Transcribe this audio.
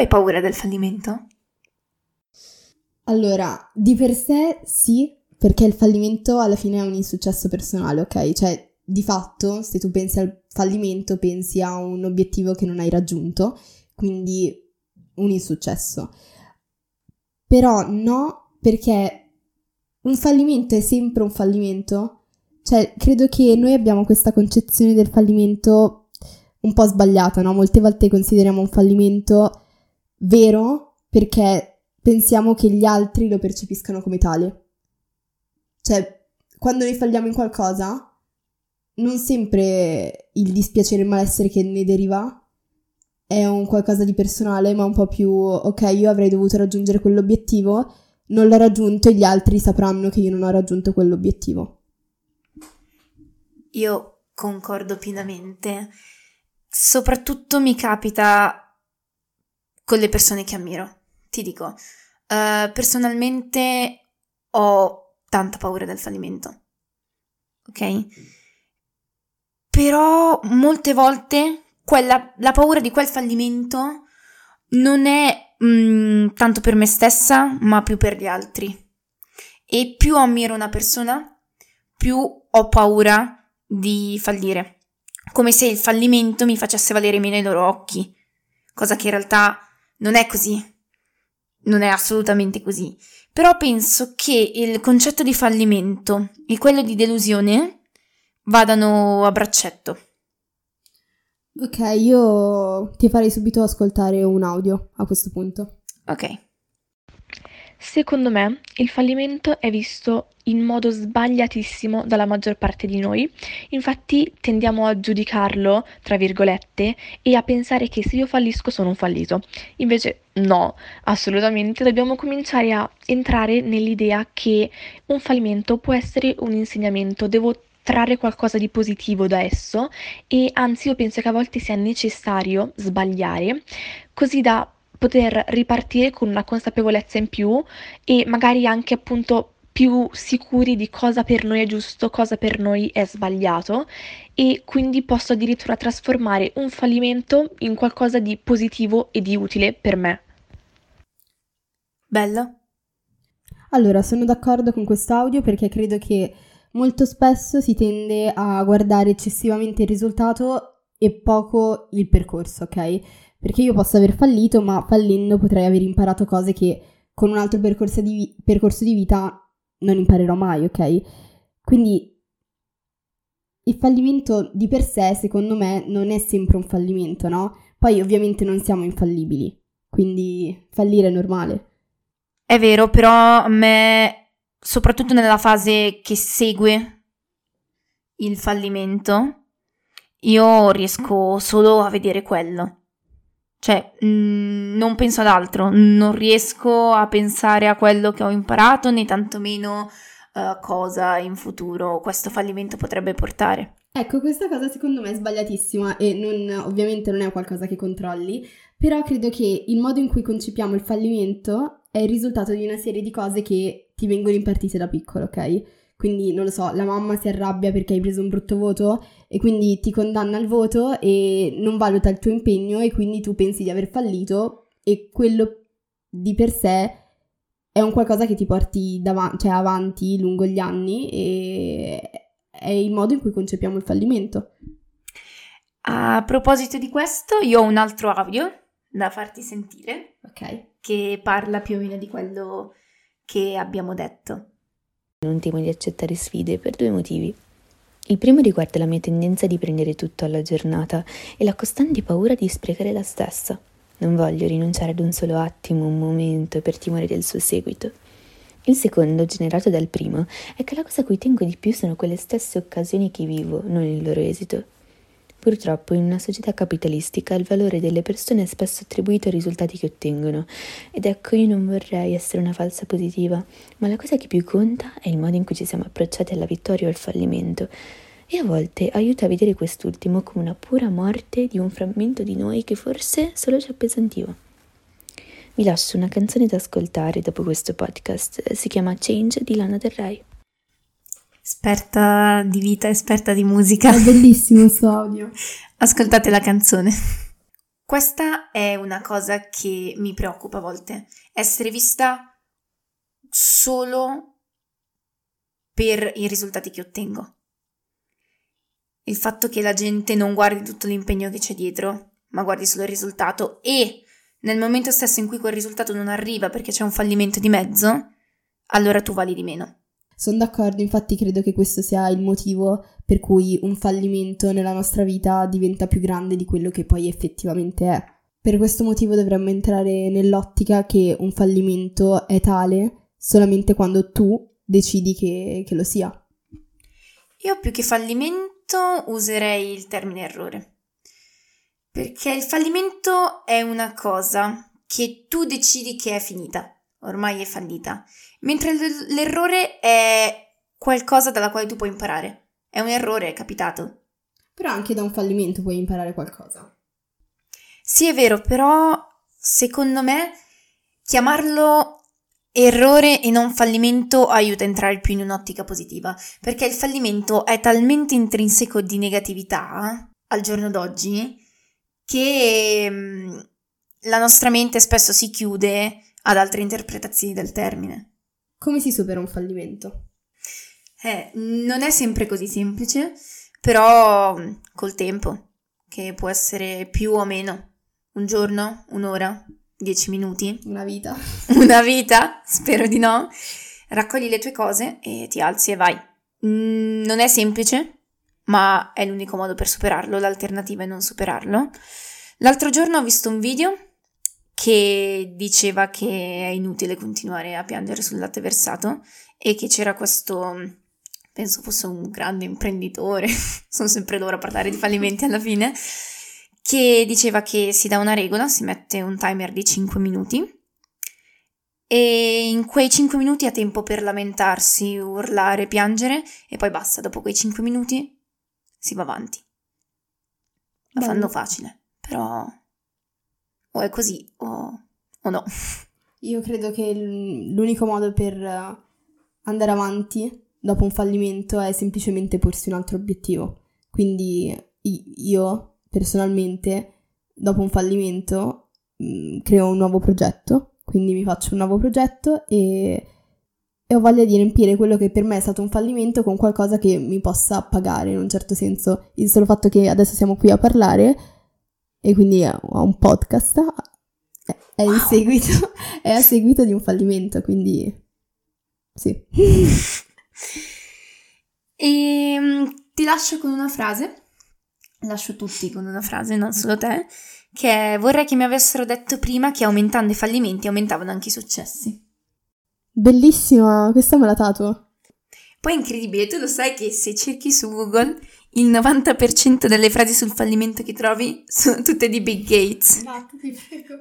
hai paura del fallimento? Allora, di per sé sì, perché il fallimento alla fine è un insuccesso personale, ok? Cioè, di fatto, se tu pensi al fallimento, pensi a un obiettivo che non hai raggiunto, quindi un insuccesso. Però no, perché un fallimento è sempre un fallimento. Cioè, credo che noi abbiamo questa concezione del fallimento un po' sbagliata, no? Molte volte consideriamo un fallimento vero perché pensiamo che gli altri lo percepiscano come tale. Cioè, quando noi falliamo in qualcosa, non sempre il dispiacere e il malessere che ne deriva è un qualcosa di personale, ma un po' più ok, io avrei dovuto raggiungere quell'obiettivo, non l'ho raggiunto e gli altri sapranno che io non ho raggiunto quell'obiettivo. Io concordo pienamente. Soprattutto mi capita con le persone che ammiro. Ti dico, uh, personalmente ho tanta paura del fallimento. Ok? Però molte volte quella, la paura di quel fallimento non è mh, mm, tanto per me stessa, ma più per gli altri. E più ammiro una persona, più ho paura di fallire. Come se il fallimento mi facesse valere meno ai loro occhi. Cosa che in realtà non è così. Non è assolutamente così. Però penso che il concetto di fallimento e quello di delusione vadano a braccetto. Ok, io ti farei subito ascoltare un audio a questo punto. Ok. Secondo me il fallimento è visto in modo sbagliatissimo dalla maggior parte di noi, infatti tendiamo a giudicarlo, tra virgolette, e a pensare che se io fallisco sono un fallito. Invece no, assolutamente. Dobbiamo cominciare a entrare nell'idea che un fallimento può essere un insegnamento, devo trarre qualcosa di positivo da esso e anzi io penso che a volte sia necessario sbagliare. Così da poter ripartire con una consapevolezza in più e magari anche appunto più sicuri di cosa per noi è giusto, cosa per noi è sbagliato e quindi posso addirittura trasformare un fallimento in qualcosa di positivo e di utile per me. Bello. Allora, sono d'accordo con questo audio perché credo che molto spesso si tende a guardare eccessivamente il risultato e poco il percorso, ok? Perché io posso aver fallito, ma fallendo potrei aver imparato cose che con un altro percorso di, vi- percorso di vita non imparerò mai, ok? Quindi il fallimento di per sé, secondo me, non è sempre un fallimento, no? Poi ovviamente non siamo infallibili, quindi fallire è normale. È vero, però a me soprattutto nella fase che segue il fallimento, io riesco solo a vedere quello. Cioè, mh, mm, non penso ad altro, non riesco a pensare a quello che ho imparato, né tantomeno uh, cosa in futuro questo fallimento potrebbe portare. Ecco, questa cosa secondo me è sbagliatissima e non, ovviamente non è qualcosa che controlli, però credo che il modo in cui concepiamo il fallimento è il risultato di una serie di cose che ti vengono impartite da piccolo, ok? Quindi, non lo so, la mamma si arrabbia perché hai preso un brutto voto e quindi ti condanna al voto e non valuta il tuo impegno e quindi tu pensi di aver fallito e quello di per sé è un qualcosa che ti porti dav- cioè avanti lungo gli anni e è il modo in cui concepiamo il fallimento. A proposito di questo, io ho un altro audio da farti sentire. Ok. Che parla più o meno di quello che abbiamo detto. Non temo di accettare sfide per due motivi. Il primo riguarda la mia tendenza di prendere tutto alla giornata e la costante paura di sprecare la stessa. Non voglio rinunciare ad un solo attimo, un momento, per timore del suo seguito. Il secondo, generato dal primo, è che la cosa a cui tengo di più sono quelle stesse occasioni che vivo, non il loro esito. Purtroppo in una società capitalistica il valore delle persone è spesso attribuito ai risultati che ottengono. Ed ecco io non vorrei essere una falsa positiva, ma la cosa che più conta è il modo in cui ci siamo approcciati alla vittoria o al fallimento. E a volte aiuta a vedere quest'ultimo come una pura morte di un frammento di noi che forse solo ci appesantiva. Vi lascio una canzone da ascoltare dopo questo podcast, si chiama Change di Lana Del Rey esperta di vita, esperta di musica. È bellissimo questo audio. Ascoltate la canzone. Questa è una cosa che mi preoccupa a volte, essere vista solo per i risultati che ottengo. Il fatto che la gente non guardi tutto l'impegno che c'è dietro, ma guardi solo il risultato e nel momento stesso in cui quel risultato non arriva perché c'è un fallimento di mezzo, allora tu vali di meno. Sono d'accordo, infatti credo che questo sia il motivo per cui un fallimento nella nostra vita diventa più grande di quello che poi effettivamente è. Per questo motivo dovremmo entrare nell'ottica che un fallimento è tale solamente quando tu decidi che, che lo sia. Io più che fallimento userei il termine errore. Perché il fallimento è una cosa che tu decidi che è finita, ormai è fallita, mentre l'errore è qualcosa dalla quale tu puoi imparare. È un errore, è capitato. Però anche da un fallimento puoi imparare qualcosa. Sì, è vero, però secondo me chiamarlo errore e non fallimento aiuta a entrare più in un'ottica positiva, perché il fallimento è talmente intrinseco di negatività al giorno d'oggi che mm, la nostra mente spesso si chiude ad altre interpretazioni del termine. Come si supera un fallimento? Eh, non è sempre così semplice, però mm, col tempo, che può essere più o meno, un giorno, un'ora, dieci minuti. Una vita. Una vita, spero di no. Raccogli le tue cose e ti alzi e vai. Mm, non è semplice, ma è l'unico modo per superarlo, l'alternativa è non superarlo. L'altro giorno ho visto un video che diceva che è inutile continuare a piangere sul latte versato e che c'era questo, penso fosse un grande imprenditore, sono sempre loro a parlare di fallimenti alla fine, che diceva che si dà una regola, si mette un timer di 5 minuti e in quei 5 minuti ha tempo per lamentarsi, urlare, piangere e poi basta, dopo quei 5 minuti si va avanti. La Bello. fanno facile, però o è così o, o no. Io credo che l'unico modo per andare avanti dopo un fallimento è semplicemente porsi un altro obiettivo. Quindi io personalmente dopo un fallimento creo un nuovo progetto, quindi mi faccio un nuovo progetto e e ho voglia di riempire quello che per me è stato un fallimento con qualcosa che mi possa pagare in un certo senso. Il solo fatto che adesso siamo qui a parlare e quindi ho un podcast è, wow. seguito, è a seguito di un fallimento, quindi sì. e ehm, ti lascio con una frase, lascio tutti con una frase, non solo te, che è vorrei che mi avessero detto prima che aumentando i fallimenti aumentavano anche i successi. Bellissima, questa me la tatuo. Poi è incredibile, tu lo sai che se cerchi su Google il 90% delle frasi sul fallimento che trovi sono tutte di Bill Gates. Esatto, ti prego.